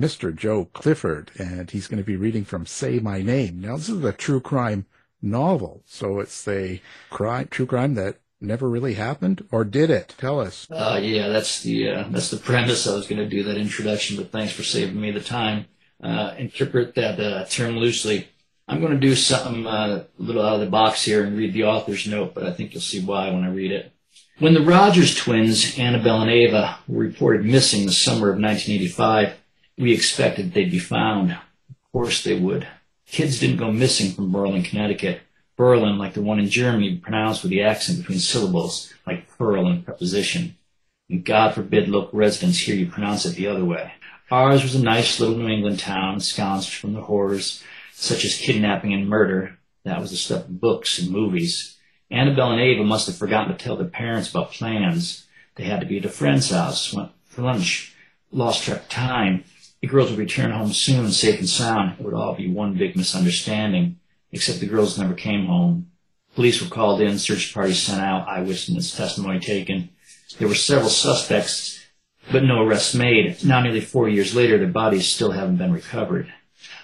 Mr. Joe Clifford, and he's going to be reading from Say My Name. Now, this is a true crime novel, so it's a crime, true crime that never really happened, or did it? Tell us. Uh, yeah, that's the uh, that's the premise. I was going to do that introduction, but thanks for saving me the time. Uh, interpret that uh, term loosely. I'm going to do something uh, a little out of the box here and read the author's note, but I think you'll see why when I read it. When the Rogers twins, Annabelle and Ava, were reported missing the summer of 1985, we expected they'd be found. Of course they would. Kids didn't go missing from Berlin, Connecticut. Berlin, like the one in Germany, pronounced with the accent between syllables, like pearl and preposition. And God forbid local residents hear you pronounce it the other way. Ours was a nice little New England town, ensconced from the horrors such as kidnapping and murder. That was the stuff of books and movies. Annabelle and Ava must have forgotten to tell their parents about plans. They had to be at a friend's house, went for lunch, lost track of time. The girls would return home soon, safe and sound. It would all be one big misunderstanding, except the girls never came home. Police were called in, search parties sent out, eyewitness testimony taken. There were several suspects, but no arrests made. Now, nearly four years later, their bodies still haven't been recovered.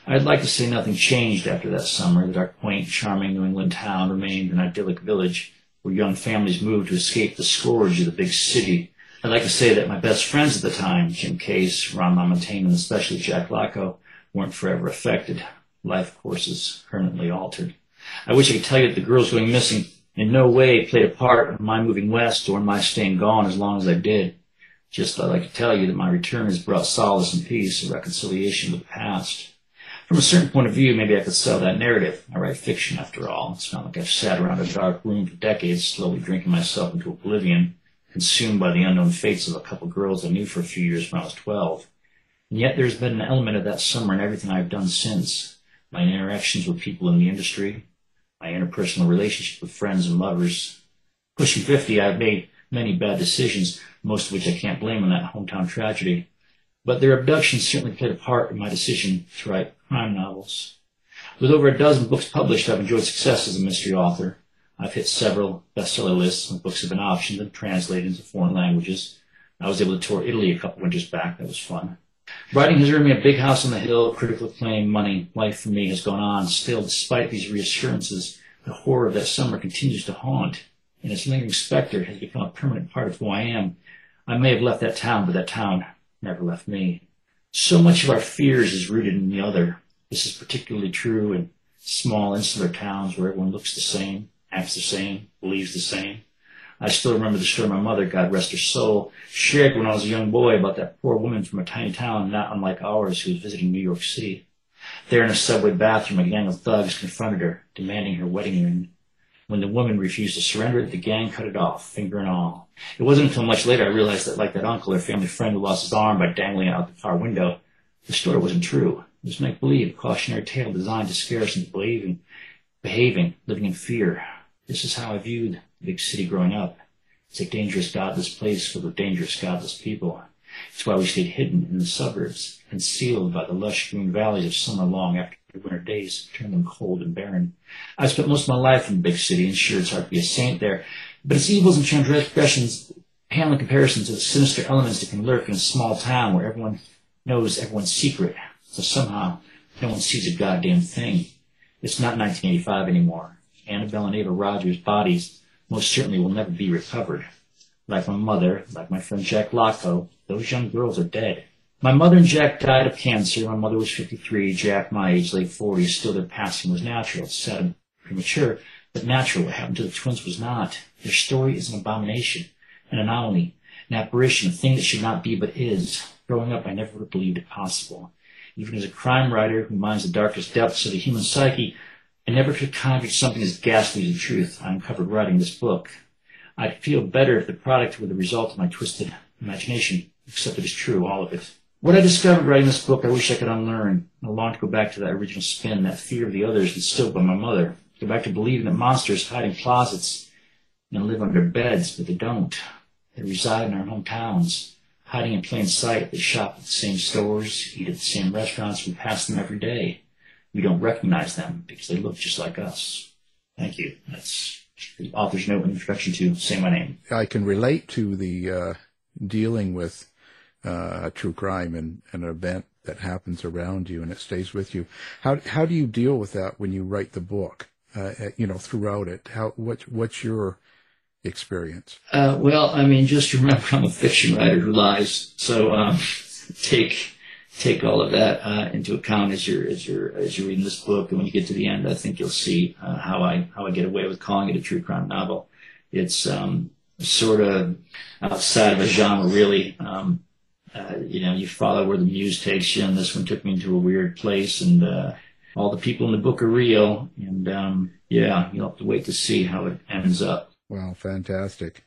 I'd like to say nothing changed after that summer, that our quaint, charming New England town remained an idyllic village where young families moved to escape the scourge of the big city. I'd like to say that my best friends at the time, Jim Case, Ron LaMontagne, and especially Jack Lacko, weren't forever affected. Life courses permanently altered. I wish I could tell you that the girls going missing in no way played a part in my moving west or in my staying gone as long as I did. Just I'd like to tell you that my return has brought solace and peace, a reconciliation with the past. From a certain point of view, maybe I could sell that narrative. I write fiction, after all. It's not like I've sat around a dark room for decades, slowly drinking myself into oblivion, consumed by the unknown fates of a couple girls I knew for a few years when I was 12. And yet there's been an element of that summer in everything I've done since. My interactions with people in the industry, my interpersonal relationship with friends and lovers. Pushing 50, I've made many bad decisions, most of which I can't blame on that hometown tragedy. But their abduction certainly played a part in my decision to write crime novels. With over a dozen books published, I've enjoyed success as a mystery author. I've hit several bestseller lists. My books have been optioned and translated into foreign languages. I was able to tour Italy a couple winters back. That was fun. Writing has earned me a big house on the hill, critical acclaim, money. Life for me has gone on. Still, despite these reassurances, the horror of that summer continues to haunt, and its lingering specter has become a permanent part of who I am. I may have left that town, but that town never left me. So much of our fears is rooted in the other. This is particularly true in small insular towns where everyone looks the same, acts the same, believes the same. I still remember the story my mother, God rest her soul, shared when I was a young boy about that poor woman from a tiny town not unlike ours who was visiting New York City. There in a subway bathroom, a gang of thugs confronted her, demanding her wedding ring. When the woman refused to surrender, the gang cut it off, finger and all. It wasn't until much later I realized that, like that uncle or family friend who lost his arm by dangling out the car window, the story wasn't true. It was make-believe, a cautionary tale designed to scare us into believing, behaving, living in fear. This is how I viewed the big city growing up. It's a dangerous, godless place full of dangerous, godless people. It's why we stayed hidden in the suburbs, concealed by the lush green valleys of summer long after the winter days turned them cold and barren. I've spent most of my life in a big city, and sure, it's hard to be a saint there, but its evils and transgressions pale in comparison to the sinister elements that can lurk in a small town where everyone knows everyone's secret, so somehow no one sees a goddamn thing. It's not 1985 anymore. Annabelle and Ava Rogers' bodies most certainly will never be recovered. Like my mother, like my friend Jack Lacko, those young girls are dead. My mother and Jack died of cancer. My mother was 53, Jack my age, late 40s. Still, their passing was natural. It's sad and premature, but natural. What happened to the twins was not. Their story is an abomination, an anomaly, an apparition, a thing that should not be but is. Growing up, I never would have believed it possible. Even as a crime writer who mines the darkest depths of the human psyche, I never could conjure something as ghastly as the truth I uncovered writing this book. I'd feel better if the product were the result of my twisted imagination, except it is true, all of it. What I discovered writing this book, I wish I could unlearn. I long to go back to that original spin, that fear of the others instilled by my mother. Go back to believing that monsters hide in closets and live under beds, but they don't. They reside in our hometowns, hiding in plain sight. They shop at the same stores, eat at the same restaurants. We pass them every day. We don't recognize them because they look just like us. Thank you. That's the author's note in introduction to Say My Name. I can relate to the uh, dealing with uh, true crime and, and an event that happens around you and it stays with you. How how do you deal with that when you write the book? Uh, you know, throughout it, how what what's your experience? Uh, well, I mean, just remember, I'm a fiction writer who lies, so um, take take all of that uh, into account as you're as you're as you're reading this book. And when you get to the end, I think you'll see uh, how I how I get away with calling it a true crime novel. It's um, sort of outside of a genre, really. Um, uh, you know, you follow where the muse takes you, and this one took me into a weird place, and uh, all the people in the book are real, and um, yeah, you'll have to wait to see how it ends up. Wow, fantastic.